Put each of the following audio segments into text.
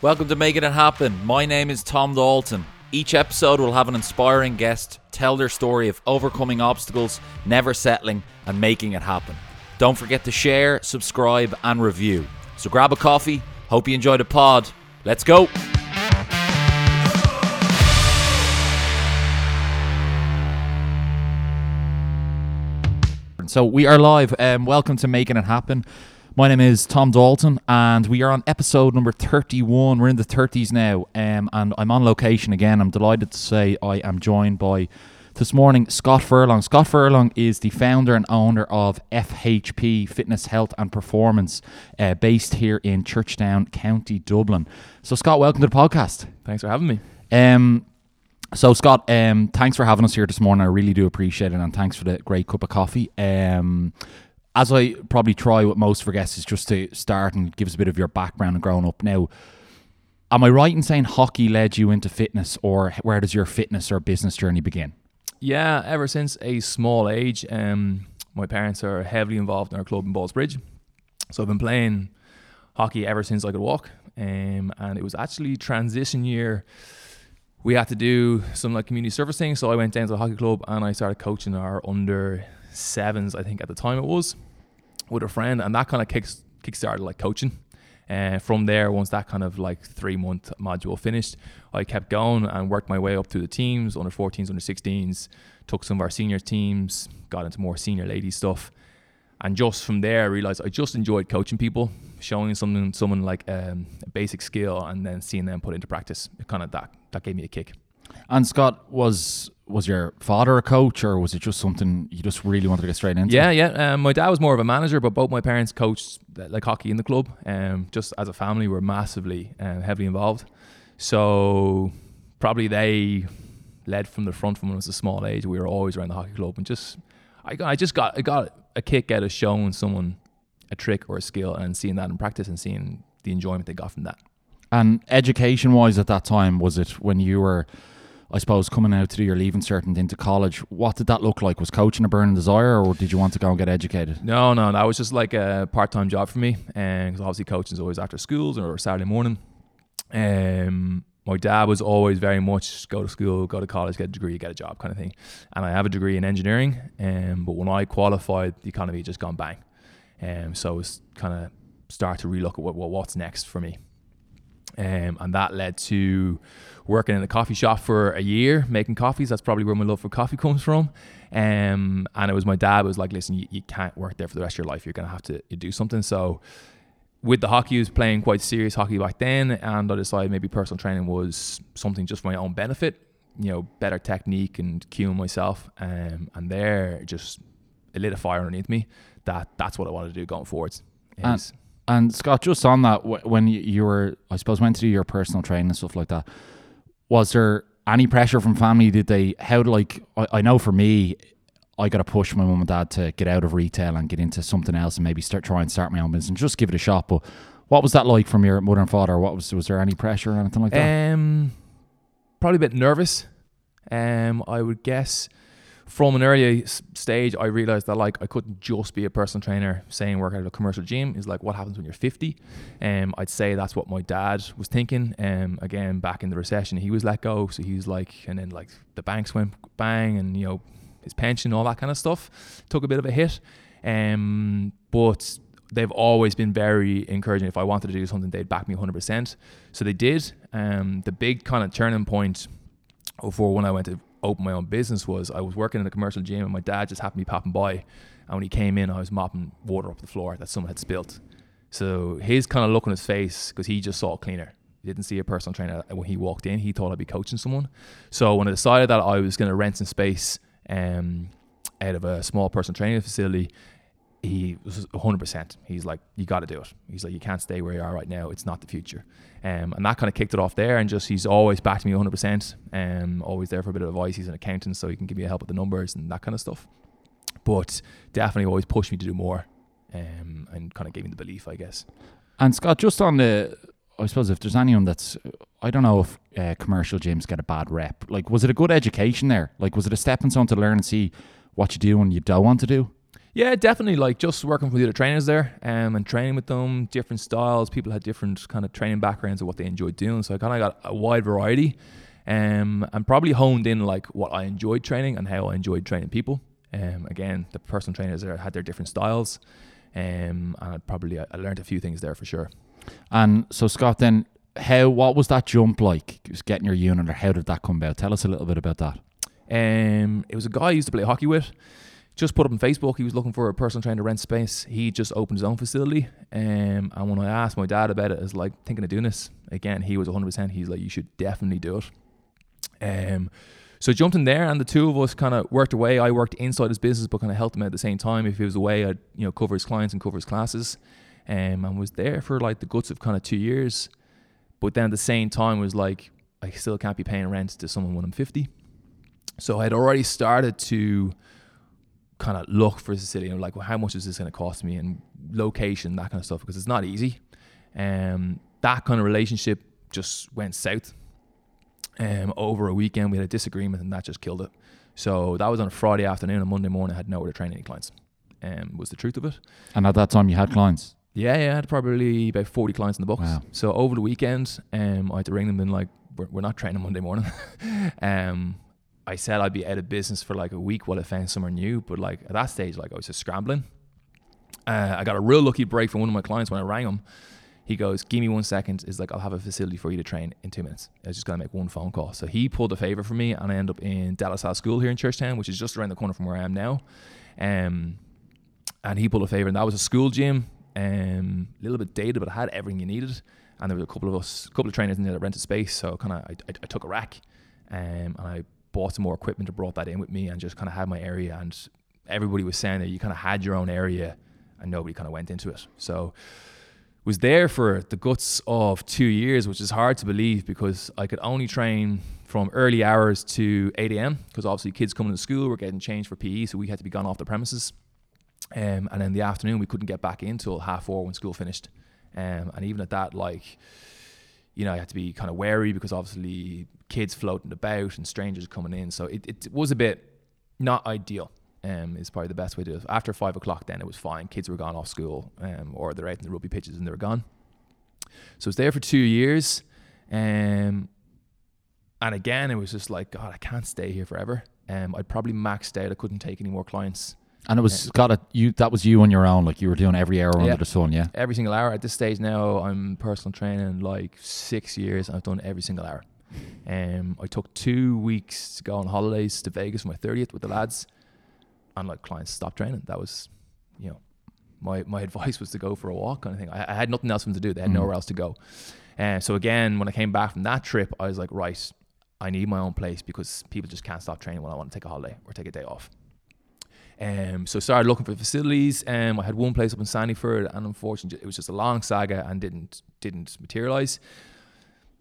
Welcome to Making It Happen. My name is Tom Dalton. Each episode will have an inspiring guest tell their story of overcoming obstacles, never settling, and making it happen. Don't forget to share, subscribe, and review. So grab a coffee. Hope you enjoy the pod. Let's go. So we are live. Um, welcome to Making It Happen. My name is Tom Dalton, and we are on episode number 31. We're in the 30s now, um, and I'm on location again. I'm delighted to say I am joined by this morning Scott Furlong. Scott Furlong is the founder and owner of FHP Fitness, Health and Performance, uh, based here in Churchtown, County Dublin. So, Scott, welcome to the podcast. Thanks for having me. Um, so Scott, um, thanks for having us here this morning. I really do appreciate it, and thanks for the great cup of coffee. Um, as I probably try with most our guests, is just to start and give us a bit of your background and growing up. Now, am I right in saying hockey led you into fitness, or where does your fitness or business journey begin? Yeah, ever since a small age, um, my parents are heavily involved in our club in Ballsbridge. So I've been playing hockey ever since I could walk. Um, and it was actually transition year we had to do some like community service things. So I went down to the hockey club and I started coaching our under sevens, I think at the time it was, with a friend, and that kind of kicks kickstarted like coaching. And from there, once that kind of like three month module finished, I kept going and worked my way up through the teams, under 14s, under 16s, took some of our senior teams, got into more senior lady stuff. And just from there, I realized I just enjoyed coaching people, showing something, someone like um, a basic skill, and then seeing them put into practice. It kind of that that gave me a kick. And Scott was was your father a coach, or was it just something you just really wanted to get straight into? Yeah, yeah. Um, my dad was more of a manager, but both my parents coached like hockey in the club. Um, just as a family, we're massively um, heavily involved. So probably they led from the front from when I was a small age. We were always around the hockey club, and just I I just got I got a kick out of showing someone a trick or a skill and seeing that in practice and seeing the enjoyment they got from that. And education wise, at that time, was it when you were, I suppose, coming out do your leaving cert into college? What did that look like? Was coaching a burning desire, or did you want to go and get educated? No, no, that was just like a part time job for me. And cause obviously, coaching is always after schools or Saturday morning. Um, my dad was always very much go to school, go to college, get a degree, get a job kind of thing. And I have a degree in engineering, um, but when I qualified, the economy had just gone bang. Um, so I was kind of start to relook at what, what what's next for me. Um, and that led to working in a coffee shop for a year making coffees. That's probably where my love for coffee comes from. Um, and it was my dad was like, listen, you, you can't work there for the rest of your life. You're going to have to do something. So with the hockey, I was playing quite serious hockey back then. And I decided maybe personal training was something just for my own benefit, you know, better technique and cueing myself. Um, and there just it lit a fire underneath me that that's what I wanted to do going forwards. And, and Scott, just on that, when you were, I suppose, went to do your personal training and stuff like that, was there any pressure from family? Did they, how, like, I, I know for me, I got to push my mum and dad to get out of retail and get into something else and maybe start trying to start my own business and just give it a shot. But what was that like from your mother and father? What was was there any pressure or anything like that? Um, probably a bit nervous. Um, I would guess from an early stage, I realized that like I couldn't just be a personal trainer saying work out of a commercial gym. Is like what happens when you're 50. Um, I'd say that's what my dad was thinking. Um, again, back in the recession, he was let go, so he was like, and then like the banks went bang, and you know his pension, all that kind of stuff, took a bit of a hit. Um, but they've always been very encouraging. If I wanted to do something, they'd back me 100%. So they did. Um, the big kind of turning point for when I went to open my own business was I was working in a commercial gym and my dad just happened to be popping by. And when he came in, I was mopping water up the floor that someone had spilt. So his kind of look on his face, because he just saw a cleaner. He didn't see a personal trainer when he walked in. He thought I'd be coaching someone. So when I decided that I was going to rent some space um, out of a small personal training facility, he was 100%. He's like, you got to do it. He's like, you can't stay where you are right now. It's not the future. Um, and that kind of kicked it off there. And just, he's always backed me 100%. Um, always there for a bit of advice. He's an accountant, so he can give me a help with the numbers and that kind of stuff. But definitely always pushed me to do more um, and kind of gave me the belief, I guess. And Scott, just on the, I suppose if there's anyone that's, I don't know if uh, commercial gyms get a bad rep. Like, was it a good education there? Like, was it a stepping stone to learn and see what you do and you don't want to do? Yeah, definitely. Like just working with the other trainers there, um, and training with them, different styles. People had different kind of training backgrounds of what they enjoyed doing. So I kind of got a wide variety, um, and probably honed in like what I enjoyed training and how I enjoyed training people. Um, again, the personal trainers there had their different styles, um, and I probably I learned a few things there for sure. And so Scott, then how what was that jump like? Just getting your unit, or how did that come about? Tell us a little bit about that. Um, it was a guy I used to play hockey with. Just put up on Facebook. He was looking for a person trying to rent space. He just opened his own facility. Um, and when I asked my dad about it, I was like thinking of doing this again. He was 100. percent He's like, you should definitely do it. Um, so I jumped in there, and the two of us kind of worked away. I worked inside his business, but kind of helped him at the same time. If he was away, I'd you know cover his clients and cover his classes. Um, and was there for like the guts of kind of two years. But then at the same time was like, I still can't be paying rent to someone when I'm 50. So I'd already started to kind of look for a facility and like, well, how much is this going to cost me and location, that kind of stuff, because it's not easy. Um, that kind of relationship just went south. Um, over a weekend, we had a disagreement and that just killed it. So that was on a Friday afternoon. and Monday morning, I had nowhere to train any clients. Um, was the truth of it. And at that time, you had clients. Yeah, yeah, I had probably about 40 clients in the books. Wow. So over the weekend, um, I had to ring them and like, we're, we're not training Monday morning. um, I said I'd be out of business for like a week while I found somewhere new. But like at that stage, like I was just scrambling. Uh, I got a real lucky break from one of my clients when I rang him. He goes, "Give me one second." Is like, "I'll have a facility for you to train in two minutes." I was just gonna make one phone call. So he pulled a favor for me, and I end up in De La Salle School here in Churchtown, which is just around the corner from where I am now. Um, and he pulled a favor, and that was a school gym um, a little bit dated, but I had everything you needed. And there was a couple of us, a couple of trainers in there that rented space. So kind of, I, I, I, took a rack, um, and I bought some more equipment and brought that in with me, and just kind of had my area. And everybody was saying that you kind of had your own area, and nobody kind of went into it. So was there for the guts of two years, which is hard to believe because I could only train from early hours to 8 a.m. because obviously kids coming to school were getting changed for PE, so we had to be gone off the premises. Um, and in the afternoon, we couldn't get back in until half four when school finished. Um, and even at that, like, you know, I had to be kind of wary because obviously kids floating about and strangers coming in. So it, it was a bit not ideal. Um, is probably the best way to do it. After five o'clock, then it was fine. Kids were gone off school, um, or they're out in the rugby pitches and they were gone. So I was there for two years, um, and again, it was just like, God, I can't stay here forever. Um, I'd probably maxed out. I couldn't take any more clients. And it was got a you that was you on your own, like you were doing every hour Yeah. under the sun, yeah. every single hour. At this stage now, I'm personal training like six years. I've done every single hour. Um, I took two weeks to go on holidays to Vegas for my 30th with the lads, and like clients stopped training. That was, you know, my my advice was to go for a walk kind of thing. I, I had nothing else for them to do. They had Mm. nowhere else to go. And so again, when I came back from that trip, I was like, right, I need my own place because people just can't stop training when I want to take a holiday or take a day off. Um, so started looking for facilities. Um, I had one place up in Sandyford, and unfortunately, it was just a long saga and didn't didn't materialize.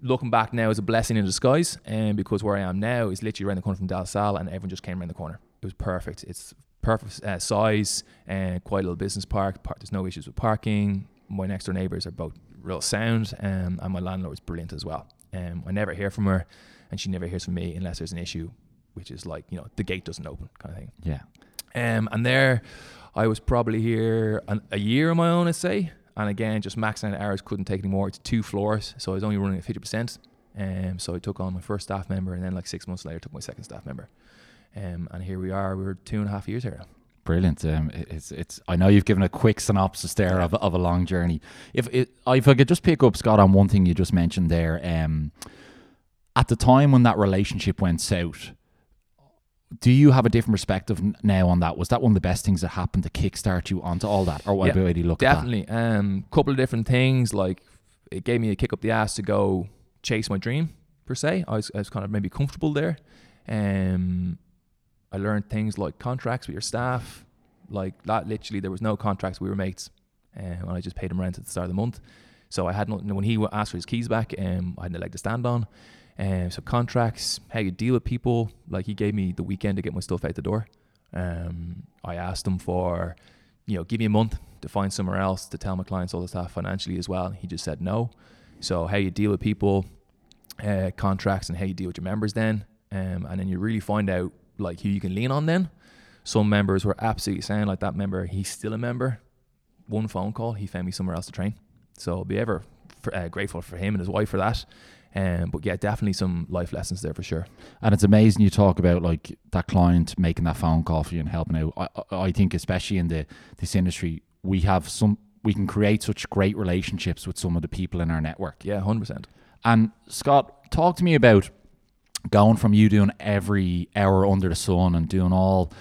Looking back now is a blessing in disguise, um, because where I am now is literally around the corner from Del Sal, and everyone just came around the corner. It was perfect. It's perfect uh, size and quite a little business park. Par- There's no issues with parking. My next door neighbours are both real sound, um, and my landlord was brilliant as well. Um, I never hear from her, and she never hears from me unless there's an issue, which is like you know the gate doesn't open kind of thing. Yeah. Um, and there, I was probably here an, a year on my own, I'd say. And again, just maxing out hours, couldn't take any more. It's two floors, so I was only running at fifty percent. Um, so I took on my first staff member, and then like six months later, took my second staff member. Um, and here we are. We're two and a half years here. now. Brilliant. Um, it's it's. I know you've given a quick synopsis there of, of a long journey. If it, if I could just pick up Scott on one thing you just mentioned there. Um, at the time when that relationship went south, do you have a different perspective now on that? Was that one of the best things that happened to kickstart you onto all that, or what Yeah, way do you look at Definitely. Um, couple of different things. Like it gave me a kick up the ass to go chase my dream per se. I was, I was kind of maybe comfortable there. Um, I learned things like contracts with your staff. Like that, literally, there was no contracts. We were mates, um, and I just paid him rent at the start of the month. So I had nothing. When he asked for his keys back, um, I had no leg to stand on. Um, so contracts, how you deal with people. Like he gave me the weekend to get my stuff out the door. Um, I asked him for, you know, give me a month to find somewhere else to tell my clients all the stuff financially as well. He just said no. So how you deal with people, uh, contracts, and how you deal with your members then, um, and then you really find out like who you can lean on then. Some members were absolutely saying like that member, he's still a member. One phone call, he found me somewhere else to train. So I'll be ever uh, grateful for him and his wife for that. Um, but yeah, definitely some life lessons there for sure. And it's amazing you talk about like that client making that phone call for you and helping out. I, I- think especially in the this industry, we have some we can create such great relationships with some of the people in our network. Yeah, hundred percent. And Scott, talk to me about going from you doing every hour under the sun and doing all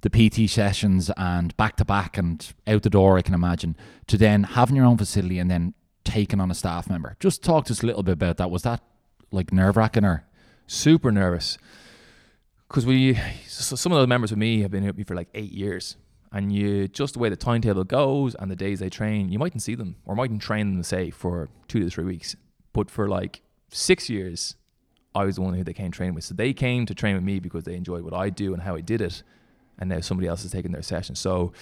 the PT sessions and back to back and out the door, I can imagine, to then having your own facility and then taking on a staff member. Just talk to us a little bit about that. Was that like nerve wracking or? super nervous because we so some of the members with me have been with me for like eight years and you just the way the timetable goes and the days they train you mightn't see them or mightn't train them say for two to three weeks but for like six years i was the one who they came train with so they came to train with me because they enjoyed what i do and how i did it and now somebody else is taking their session so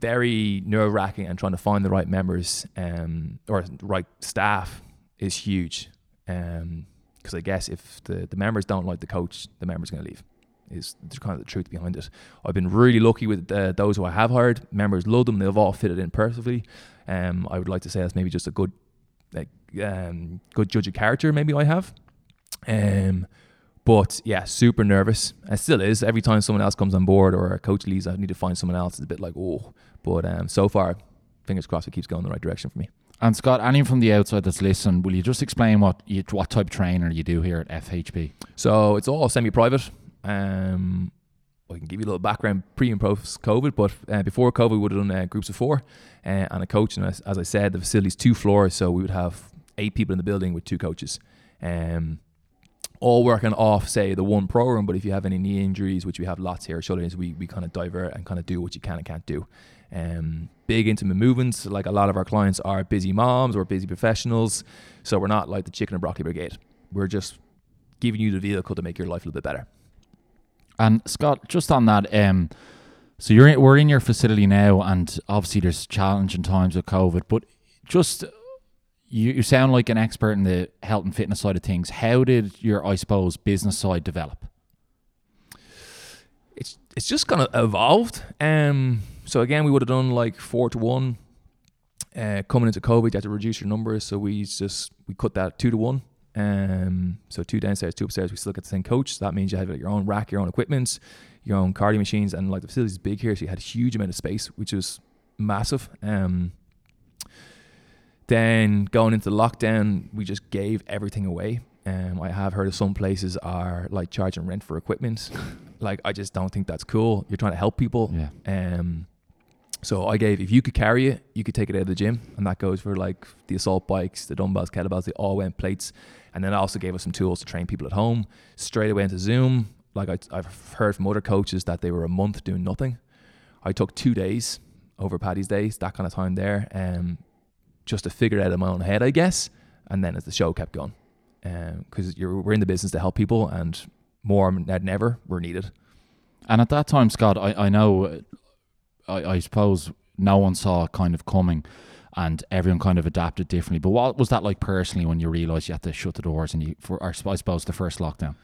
very nerve wracking and trying to find the right members um, or right staff is huge. Um, because I guess if the, the members don't like the coach, the member's going to leave. Is kind of the truth behind it. I've been really lucky with uh, those who I have hired. Members love them; they've all fitted in perfectly. Um, I would like to say that's maybe just a good, like, um, good judge of character. Maybe I have. Um, but yeah, super nervous. I still is. Every time someone else comes on board or a coach leaves, I need to find someone else. It's a bit like oh, but um, so far, fingers crossed, it keeps going the right direction for me. And Scott, anyone from the outside that's listening, will you just explain what you, what type of trainer you do here at FHP? So it's all semi-private. Um, I can give you a little background pre and post COVID, but uh, before COVID, we would have done uh, groups of four uh, and a coach. And as, as I said, the facility's two floors, so we would have eight people in the building with two coaches. Um, all working off, say, the one program. But if you have any knee injuries, which we have lots here, shoulder injuries, we, we kind of divert and kind of do what you can and can't do. Um, big intimate movements, like a lot of our clients are busy moms or busy professionals. So we're not like the chicken and broccoli brigade. We're just giving you the vehicle to make your life a little bit better. And Scott, just on that, um, so you're in, we're in your facility now, and obviously there's challenging times with COVID, but just you, you sound like an expert in the health and fitness side of things. How did your, I suppose, business side develop? it's it's just kind of evolved. Um, so again, we would have done like four to one. Uh, coming into COVID, you had to reduce your numbers, so we just we cut that two to one. Um, so two downstairs, two upstairs. We still get the same coach. So that means you have your own rack, your own equipment, your own cardio machines, and like the facility's big here, so you had a huge amount of space, which was massive. Um, then going into lockdown, we just gave everything away. Um, I have heard of some places are like charging rent for equipment. like I just don't think that's cool. You're trying to help people. Yeah. Um, so I gave if you could carry it, you could take it out of the gym, and that goes for like the assault bikes, the dumbbells, kettlebells. They all went plates, and then I also gave us some tools to train people at home. Straight away into Zoom. Like I, I've heard from other coaches that they were a month doing nothing. I took two days over Paddy's days, that kind of time there, um, just to figure it out in my own head, I guess. And then as the show kept going, because you're we're in the business to help people, and more than ever, we're needed. And at that time, Scott, I, I know, I, I suppose no one saw it kind of coming and everyone kind of adapted differently. But what was that like personally when you realised you had to shut the doors and you, for, or I suppose, the first lockdown?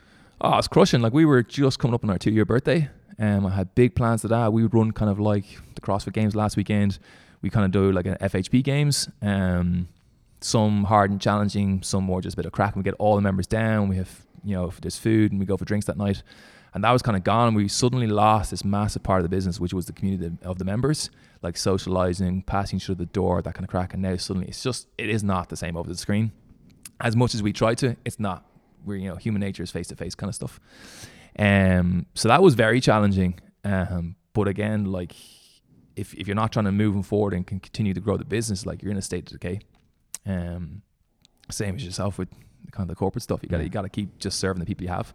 Oh, it's crushing. Like we were just coming up on our two year birthday. Um, I had big plans to that. We would run kind of like the CrossFit Games last weekend. We kind of do like an FHP Games. Um, some hard and challenging, some more just a bit of craic. And we get all the members down. We have, you know, there's food and we go for drinks that night. And that was kind of gone. We suddenly lost this massive part of the business, which was the community of the members, like socializing, passing through the door, that kind of craic. And now suddenly it's just, it is not the same over the screen. As much as we try to, it's not. We're, you know, human nature is face to face kind of stuff. Um, so that was very challenging. Um, but again, like if, if you're not trying to move them forward and can continue to grow the business, like you're in a state of decay. Um, same as yourself with kind of the corporate stuff. You got to you got to keep just serving the people you have.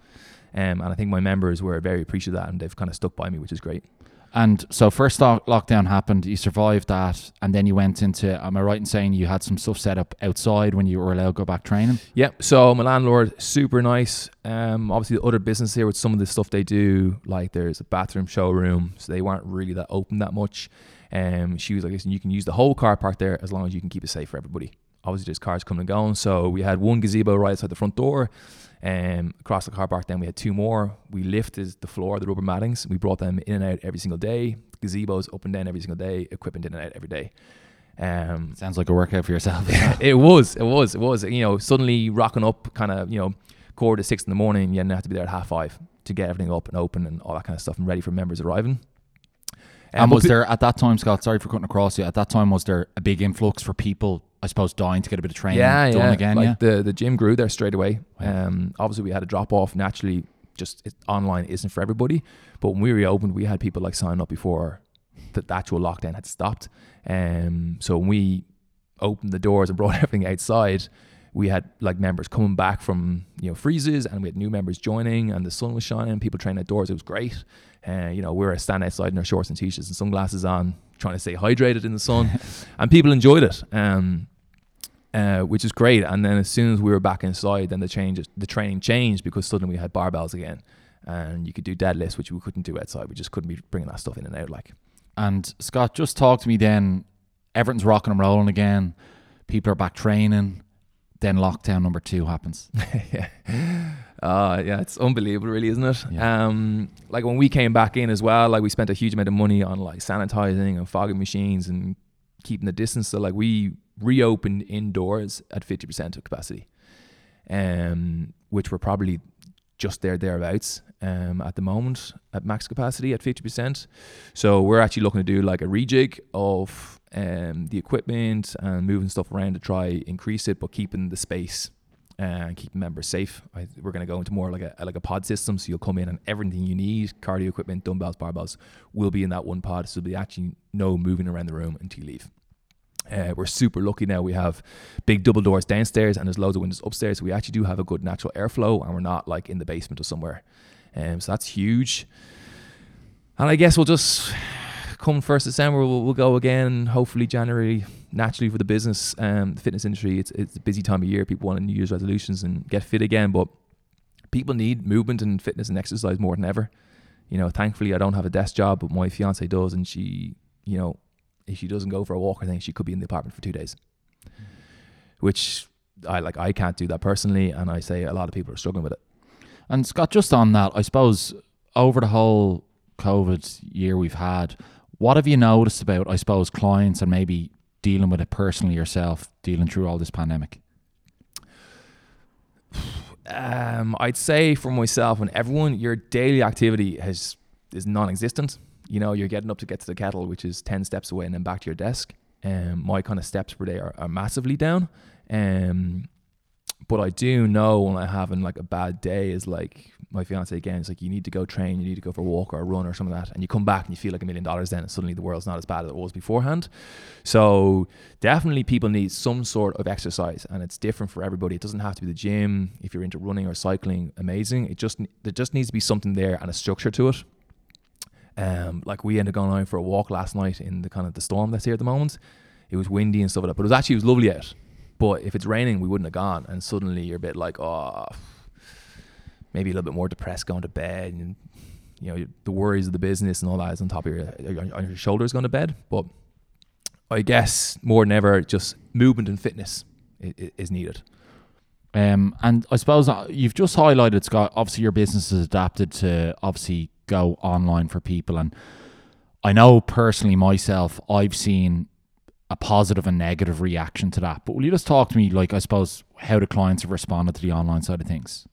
Um, and I think my members were very appreciative of that, and they've kind of stuck by me, which is great. And so first lock- lockdown happened, you survived that, and then you went into. Am I right in saying you had some stuff set up outside when you were allowed to go back training? Yep. So my landlord, super nice. Um, obviously the other business here with some of the stuff they do, like there's a bathroom showroom, so they weren't really that open that much. Um, she was like, listen, you can use the whole car park there as long as you can keep it safe for everybody. Obviously there's cars coming and going. So we had one gazebo right outside the front door. Um, across the car park, then we had two more. We lifted the floor, the rubber mattings. We brought them in and out every single day. Gazebos up and down every single day. Equipment in and out every day. Um, Sounds like a workout for yourself. it was, it was, it was. You know, suddenly rocking up, kind of, you know, quarter to six in the morning. You have to be there at half five to get everything up and open and all that kind of stuff and ready for members arriving. and was there at that time, Scott? Sorry for cutting across you. At that time, was there a big influx for people? I suppose dying to get a bit of training yeah, done yeah. again. like yeah, the the gym grew there straight away. Wow. Um, obviously we had a drop off naturally. Just it, online isn't for everybody, but when we reopened, we had people like sign up before the, the actual lockdown had stopped. Um, so when we opened the doors and brought everything outside, we had like members coming back from you know freezes, and we had new members joining, and the sun was shining, people training outdoors. It was great. Uh, you know, we were standing outside in our shorts and t-shirts and sunglasses on, trying to stay hydrated in the sun, and people enjoyed it. Um, uh, which is great. And then as soon as we were back inside, then the change, the training changed because suddenly we had barbells again, and you could do deadlifts, which we couldn't do outside. We just couldn't be bringing that stuff in and out. Like, And Scott, just talk to me then. Everything's rocking and rolling again. People are back training. Then lockdown number two happens. yeah, uh, yeah, it's unbelievable, really, isn't it? Yeah. Um, like when we came back in as well, like we spent a huge amount of money on like sanitizing and fogging machines and keeping the distance. So like we reopened indoors at fifty percent of capacity, um, which we're probably just there thereabouts um, at the moment at max capacity at fifty percent. So we're actually looking to do like a rejig of um, the equipment and moving stuff around to try increase it, but keeping the space uh, and keeping members safe. I, we're going to go into more like a like a pod system, so you'll come in and everything you need, cardio equipment, dumbbells, barbells, will be in that one pod. So there'll be actually no moving around the room until you leave. Uh, we're super lucky now. We have big double doors downstairs and there's loads of windows upstairs. So we actually do have a good natural airflow and we're not like in the basement or somewhere. Um, so that's huge. And I guess we'll just come first December, we'll, we'll go again. Hopefully January, naturally for the business, um, the fitness industry. It's it's a busy time of year. People want New Year's resolutions and get fit again, but people need movement and fitness and exercise more than ever. You know, thankfully I don't have a desk job, but my fiance does, and she, you know, if she doesn't go for a walk, I think she could be in the apartment for two days, which I like. I can't do that personally, and I say a lot of people are struggling with it. And Scott, just on that, I suppose over the whole COVID year we've had, what have you noticed about, I suppose, clients and maybe dealing with it personally yourself, dealing through all this pandemic? Um, I'd say for myself and everyone, your daily activity has is non-existent. You know, you're getting up to get to the kettle, which is ten steps away, and then back to your desk. Um, my kind of steps per day are, are massively down. Um, but I do know when I'm having like a bad day is like my fiance again. It's like you need to go train, you need to go for a walk or a run or something like that, and you come back and you feel like a million dollars. Then and suddenly the world's not as bad as it was beforehand. So definitely people need some sort of exercise, and it's different for everybody. It doesn't have to be the gym. If you're into running or cycling, amazing. It just there just needs to be something there and a structure to it. Um, like we ended up going out for a walk last night in the kind of the storm that's here at the moment. It was windy and stuff like that, but it was actually it was lovely out. But if it's raining, we wouldn't have gone. And suddenly you're a bit like, oh, maybe a little bit more depressed going to bed. And, you know, the worries of the business and all that is on top of your, on your shoulders going to bed. But I guess more than ever, just movement and fitness is, needed. Um, and I suppose uh, you've just highlighted, Scott, obviously your business has adapted to obviously go online for people. And I know personally myself, I've seen a positive and negative reaction to that. But will you just talk to me, like, I suppose, how the clients have responded to the online side of things?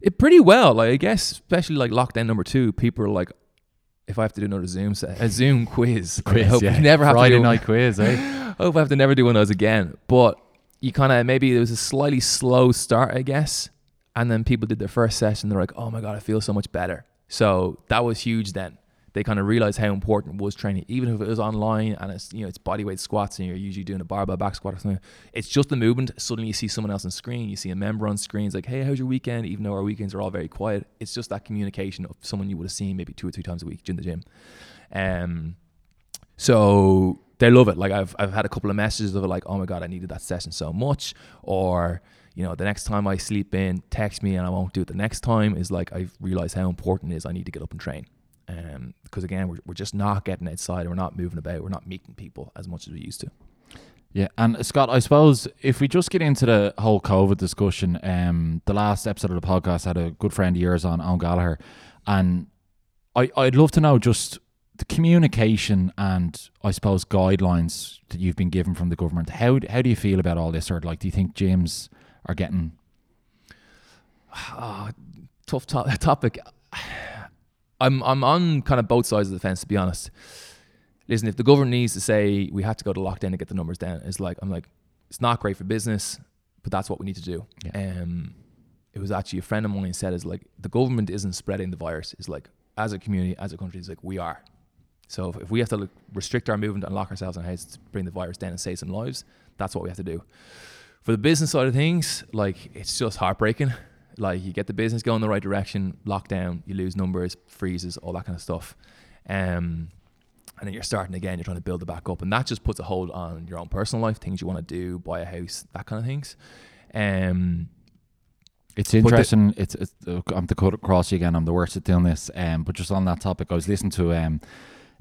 It pretty well, like I guess, especially like lockdown number two. People are like, if I have to do another Zoom set, a Zoom quiz, I hope yeah. never have Friday to do night quiz, eh? I hope I have to never do one of those again. But you kind of maybe there was a slightly slow start, I guess, and then people did their first session. They're like, "Oh my god, I feel so much better." So that was huge. Then they kind of realized how important was training, even if it was online and it's you know it's body weight squats and you're usually doing a barbell back squat or something. It's just the movement. Suddenly you see someone else on screen, you see a member on screen. It's like, "Hey, how's your weekend?" Even though our weekends are all very quiet, it's just that communication of someone you would have seen maybe two or three times a week in the gym. Um, so they love it. Like I've I've had a couple of messages of like, oh my god, I needed that session so much, or you know, the next time I sleep in, text me and I won't do it the next time. Is like I've realized how important it is. I need to get up and train. Um, because again, we're we're just not getting outside. We're not moving about. We're not meeting people as much as we used to. Yeah, and Scott, I suppose if we just get into the whole COVID discussion, um, the last episode of the podcast had a good friend of yours on, Eoin Gallagher, and I I'd love to know just the communication and I suppose guidelines that you've been given from the government. How how do you feel about all this, or like do you think gyms are getting Oh, tough to- topic. I'm I'm on kind of both sides of the fence to be honest. Listen, if the government needs to say we have to go to lockdown to get the numbers down, it's like I'm like it's not great for business, but that's what we need to do. Yeah. Um, it was actually a friend of mine said is like the government isn't spreading the virus. It's like as a community, as a country, it's like we are. So if, if we have to like, restrict our movement and lock ourselves in our house to bring the virus down and save some lives, that's what we have to do. For the business side of things, like it's just heartbreaking. Like you get the business going the right direction, lockdown, you lose numbers, freezes, all that kind of stuff. Um, and then you're starting again, you're trying to build it back up. And that just puts a hold on your own personal life, things you want to do, buy a house, that kind of things. Um, It's the- interesting. it's, it's uh, I'm to cut across you again. I'm the worst at doing this. Um, but just on that topic, I was listening to um,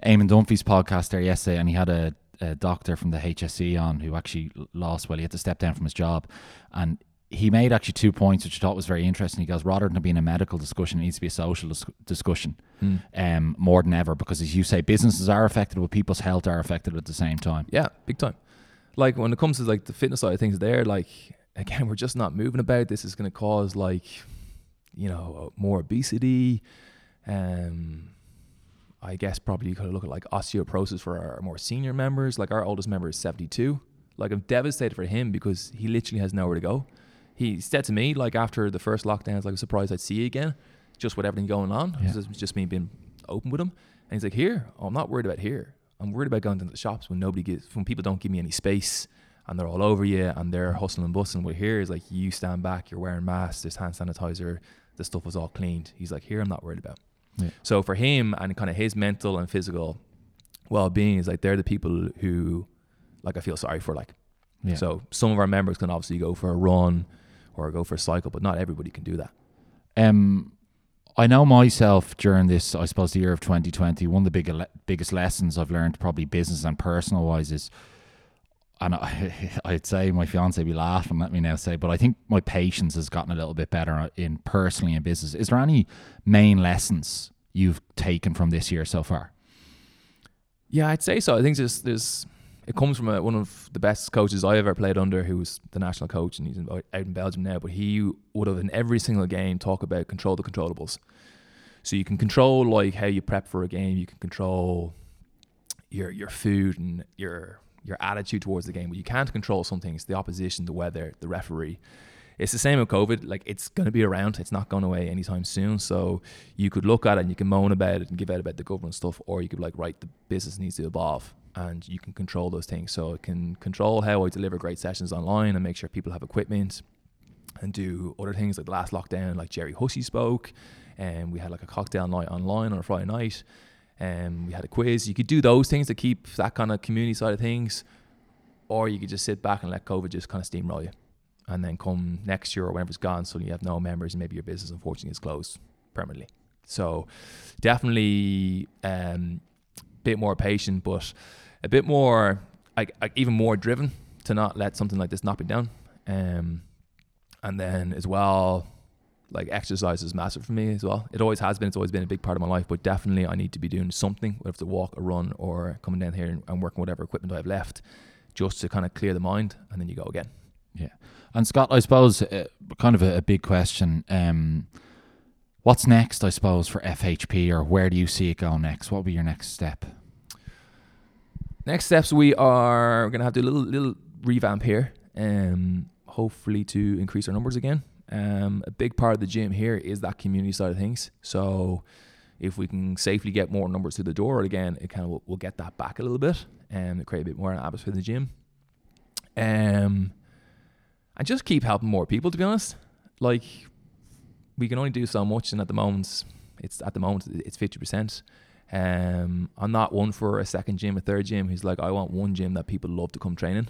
Eamon Dunphy's podcast there yesterday, and he had a, a doctor from the HSE on who actually lost. Well, he had to step down from his job, and he made actually two points which I thought was very interesting. He goes, rather than being a medical discussion, it needs to be a social dis- discussion hmm. um, more than ever, because as you say, businesses are affected, but people's health are affected at the same time. Yeah, big time. Like when it comes to like the fitness side of things, there, like again, we're just not moving about. This is going to cause like, you know, more obesity. Um, I guess probably you could look at like osteoporosis for our more senior members. Like our oldest member is seventy two. Like I'm devastated for him because he literally has nowhere to go. He said to me like after the first lockdowns, like a surprise I'd see you again, just with everything going on. Yeah. It was just me being open with him, and he's like, "Here, oh, I'm not worried about here. I'm worried about going to the shops when nobody gives, when people don't give me any space and they're all over you and they're hustling and bustling. Well, here is like you stand back, you're wearing masks, there's hand sanitizer, the stuff was all cleaned. He's like, here, I'm not worried about. Yeah. So for him and kind of his mental and physical well-being is like they're the people who, like, I feel sorry for. Like, Yeah. so some of our members can obviously go for a run or go for a cycle, but not everybody can do that. Um, I know myself during this, I suppose, the year of 2020, one of the big, biggest lessons I've learned, probably business and personal wise, is, and I, I'd say my fiance would be laughing at me now, say, but I think my patience has gotten a little bit better in personally in business. Is there any main lessons you've taken from this year so far? Yeah, I'd say so. I think there's there's it comes from a, one of the best coaches I ever played under, who was the national coach, and he's in, out in Belgium now. But he would have in every single game talk about control the controllables. So you can control like how you prep for a game. You can control your your food and your your attitude towards the game, but you can't control some things: the opposition, the weather, the referee. It's the same with COVID. Like it's going to be around. It's not going away anytime soon. So you could look at it and you can moan about it and give out about the government stuff, or you could be like, right, the business needs to evolve, and you can control those things. So it can control how I deliver great sessions online and make sure people have equipment, and do other things like the last lockdown, like Jerry Hussey spoke, and we had like a cocktail night online on a Friday night, and we had a quiz. You could do those things to keep that kind of community side of things, or you could just sit back and let COVID just kind of steamroll you and then come next year or whenever it's gone, suddenly you have no members and maybe your business unfortunately is closed permanently. So definitely um a bit more patient, but a bit more like, like even more driven to not let something like this knock me down. Um and then as well like exercise is massive for me as well. It always has been. It's always been a big part of my life. But definitely, I need to be doing something, whether it's a walk, a run, or coming down here and, and working whatever equipment I have left, just to kind of clear the mind, and then you go again. Yeah, and Scott, I suppose, uh, kind of a, a big question. Um, what's next, I suppose, for FHP, or where do you see it go next? What will be your next step? Next steps, we are going to have to do a little little revamp here, um, hopefully to increase our numbers again. Um, a big part of the gym here is that community side of things. So if we can safely get more numbers through the door again, it kind of will, will get that back a little bit and create a bit more atmosphere in the gym. Um, and just keep helping more people. To be honest, like we can only do so much, and at the moment, it's at the moment it's fifty percent. Um, I'm not one for a second gym, a third gym. He's like, I want one gym that people love to come training.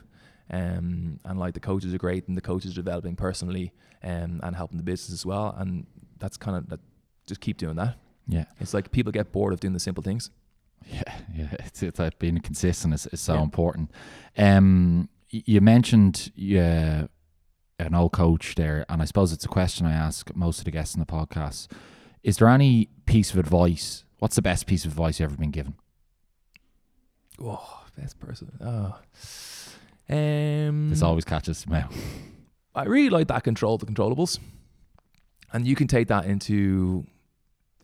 Um, and like the coaches are great, and the coaches are developing personally, um, and helping the business as well. And that's kind of that. Just keep doing that. Yeah, It's like people get bored of doing the simple things. yeah, yeah. It's, it's like being consistent is, is so Yeah. important. Um, you mentioned yeah, an old coach there, and I suppose it's a question I ask most of the guests in the podcast. Is there any piece of advice? What's the best piece of advice you've ever been given? Oh, best person. Oh. Um, This always catches me out. I really like that control the controllables. And you can take that into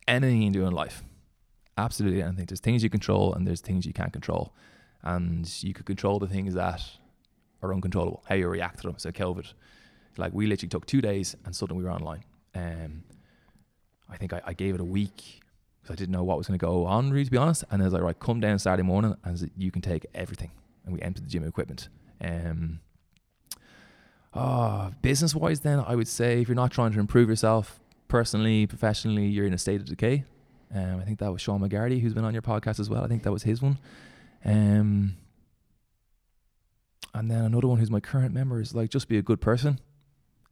anything you do in life. Absolutely anything. There's things you control and there's things you can't control. And you could control the things that are uncontrollable, how you react to them. So COVID. Like we literally took two days and suddenly we were online. Um I think I, I gave it a week because I didn't know what was gonna go on, really to be honest. And I was like, right, come down Saturday morning and like, you can take everything. And we emptied the gym equipment. Um Oh, business wise, then I would say if you're not trying to improve yourself personally, professionally, you're in a state of decay. Um, I think that was Sean McGarty who's been on your podcast as well. I think that was his one. Um, and then another one who's my current member is like just be a good person.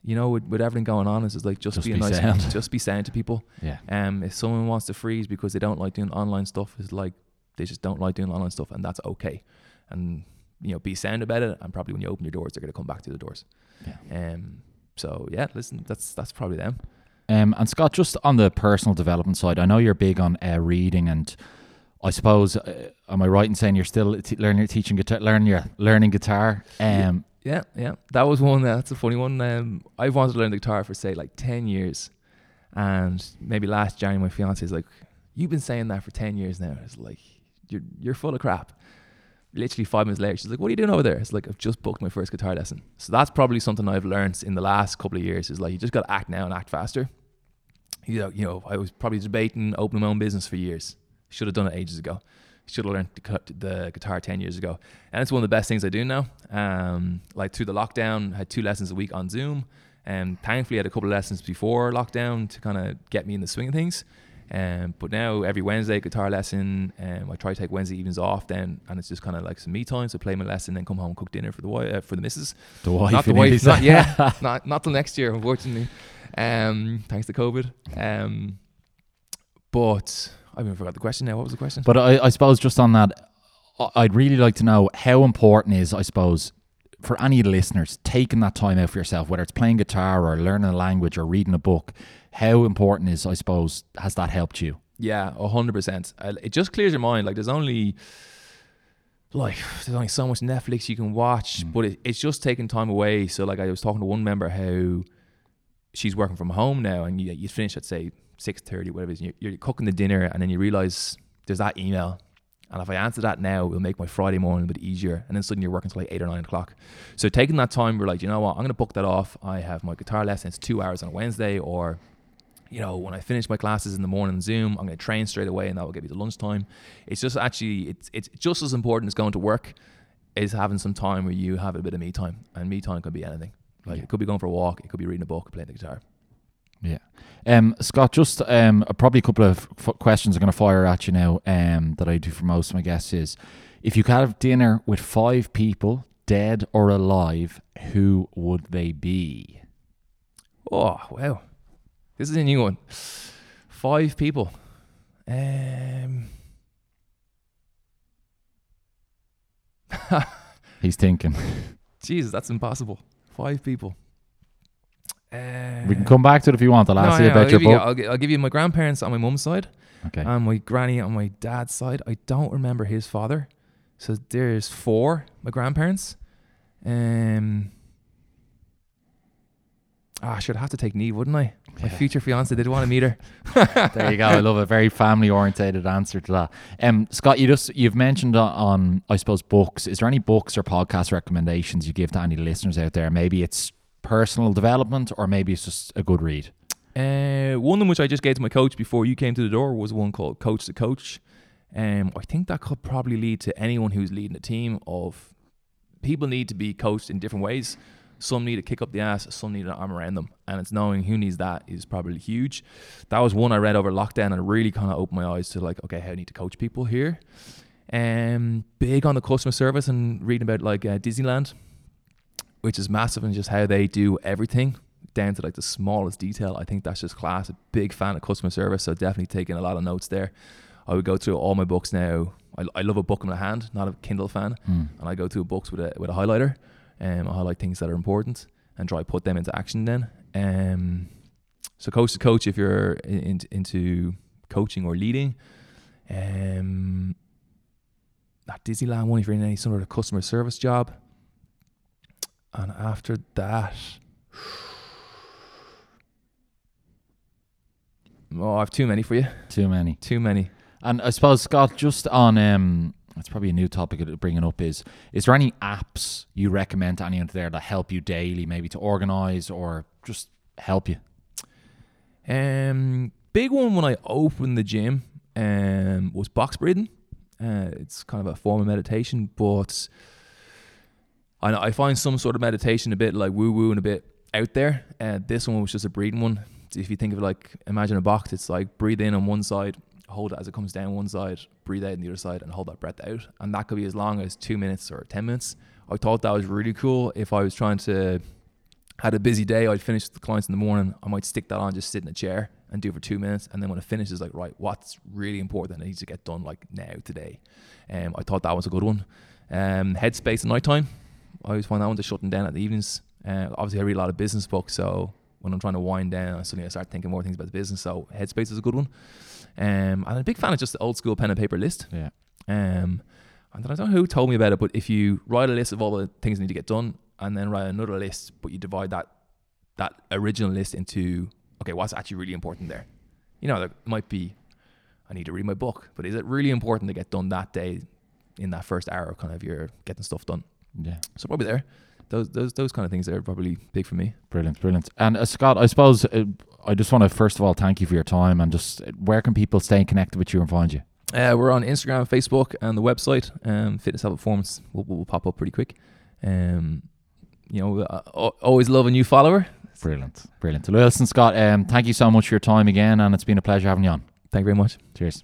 You know, with, with everything going on, it's just like just, Just be, be a nice, sound. just be sound to people. Yeah. Um, if someone wants to freeze because they don't like doing online stuff, is like they just don't like doing online stuff, and that's okay. And you know, be sound about it, and probably when you open your doors, they're gonna come back to the doors. Yeah. Um. So yeah, listen, that's that's probably them. Um, and Scott, just on the personal development side, I know you're big on uh, reading, and I suppose, uh, am I right in saying you're still t- learning, teaching guitar, learning, your learning guitar? Um, Yeah, yeah. That was one. uh, That's a funny one. Um, I've wanted to learn the guitar for say like ten years, and maybe last January my fiance is like, "You've been saying that for ten years now." It's like you're you're full of crap. Literally five minutes later, she's like, "What are you doing over there?" It's like I've just booked my first guitar lesson. So that's probably something I've learned in the last couple of years. Is like you just got to act now and act faster. You know, you know, I was probably debating opening my own business for years. Should have done it ages ago. Should have learned the, cut- the guitar ten years ago. And it's one of the best things I do now. Um, like through the lockdown, I had two lessons a week on Zoom. And thankfully, I had a couple of lessons before lockdown to kind of get me in the swing of things. Um, but now every Wednesday guitar lesson. Um, I try to take Wednesday evenings off then, and it's just kind of like some me time. So play my lesson, then come home, cook dinner for the wife, uh, for the missus. the wife, not the wife, not yeah, not not till next year, unfortunately. Um, thanks to COVID. Um, but I even forgot the question now. What was the question? But I, I suppose just on that, I'd really like to know how important is, I suppose, for any listeners taking that time out for yourself, whether it's playing guitar or learning a language or reading a book. How important is, I suppose, has that helped you? Yeah, a hundred percent. Uh, It just clears your mind. Like there's only like there's only so much Netflix you can watch, Mm. but it, it's just taking time away. So like I was talking to one member how she's working from home now, and you you finish at say six thirty, whatever it is. And you're, you're cooking the dinner, and then you realize there's that email. And if I answer that now, it'll make my Friday morning a bit easier. And then suddenly you're working till like eight or nine o'clock. So taking that time, we're like, you know what, I'm gonna book that off. I have my guitar lesson. It's two hours on a Wednesday, or you know, when I finish my classes in the morning Zoom, I'm going to train straight away, and that will give me the lunchtime. It's just actually, it's it's just as important as going to work, is having some time where you have a bit of me time, and me time can be anything. Like Yeah. it could be going for a walk, it could be reading a book, playing the guitar. Yeah. Um, Scott, just um, probably a couple of f- questions I'm going to fire at you now um, that I do for most of my guests is if you could have dinner with five people, dead or alive, who would they be? Oh wow, this is a new one. Five people. Um, He's thinking. Jesus, that's impossible. Five people. Uh, We can come back to it if you want. I'll ask no, you about I'll your give you, book. I'll, I'll give you my grandparents on my mum's side. Okay. and my granny on my dad's side. I don't remember his father. So there's four, my grandparents. Um Ah, I should have to take Neve, wouldn't I? My Yeah. future fiance did want to meet her. there you go. I love a very family orientated answer to that. Um, Scott, you just you've mentioned on, on I suppose books. Is there any books or podcast recommendations you give to any listeners out there? Maybe it's personal development, or maybe it's just a good read. Uh, one in which I just gave to my coach before you came to the door was one called Coach the Coach. Um, I think that could probably lead to anyone who's leading a team of people need to be coached in different ways. Some need to kick up the ass, some need an arm around them. And it's knowing who needs that is probably huge. That was one I read over lockdown and really kind of opened my eyes to like, okay, how I need to coach people here. Um, big on the customer service and reading about like uh, Disneyland, which is massive and just how they do everything down to like the smallest detail. I think that's just class. A big fan of customer service, so definitely taking a lot of notes there. I would go through all my books now. I, I love a book in my hand, not a Kindle fan, Hmm. and I go through books with a with a highlighter. Um, I highlight things that are important and try to put them into action. Then, um, so coach to coach, if you're in, into coaching or leading, um, that Disneyland one, if you're in any sort of customer service job, and after that. Oh, I have too many for you. Too many. Too many. And I suppose Scott, just on um, it's probably a new topic to bringing up is is there any apps you recommend to anyone there that help you daily, maybe to organize or just help you? Um, big one when I opened the gym um was box breathing. Uh, it's kind of a form of meditation, but I I find some sort of meditation a bit like woo woo and a bit out there. Uh, this one was just a breathing one. If you think of it like imagine a box, it's like breathe in on one side, hold it as it comes down one side, breathe out on the other side, and hold that breath out. And that could be as long as two minutes or ten minutes. I thought that was really cool. If I was trying to had a busy day, I'd finish the clients in the morning. I might stick that on, just sit in a chair and do for two minutes, and then when it finishes, like right, what's really important that needs to get done like now today. Um, I thought that was a good one. Um, headspace at night time. I always find that one to shutting down at the evenings. Uh, obviously, I read a lot of business books, so when I'm trying to wind down, suddenly I start thinking more things about the business. So Headspace is a good one. Um, and I'm a big fan of just the old school pen and paper list. Yeah. Um, and I don't know who told me about it, but if you write a list of all the things that need to get done, and then write another list, but you divide that that original list into okay, what's actually really important there? You know, there might be I need to read my book, but is it really important to get done that day in that first hour of kind of your getting stuff done? Yeah. So probably there. Those those those kind of things are probably big for me. Brilliant, brilliant. And uh, Scott, I suppose uh, I just want to first of all thank you for your time and just uh, where can people stay connected with you and find you? Uh, we're on Instagram, Facebook, and the website. Um, Fitness Health Performance will, will pop up pretty quick. Um, you know, uh, always love a new follower. Brilliant, brilliant. Listen, Scott, um, thank you so much for your time again, and it's been a pleasure having you on. Thank you very much. Cheers.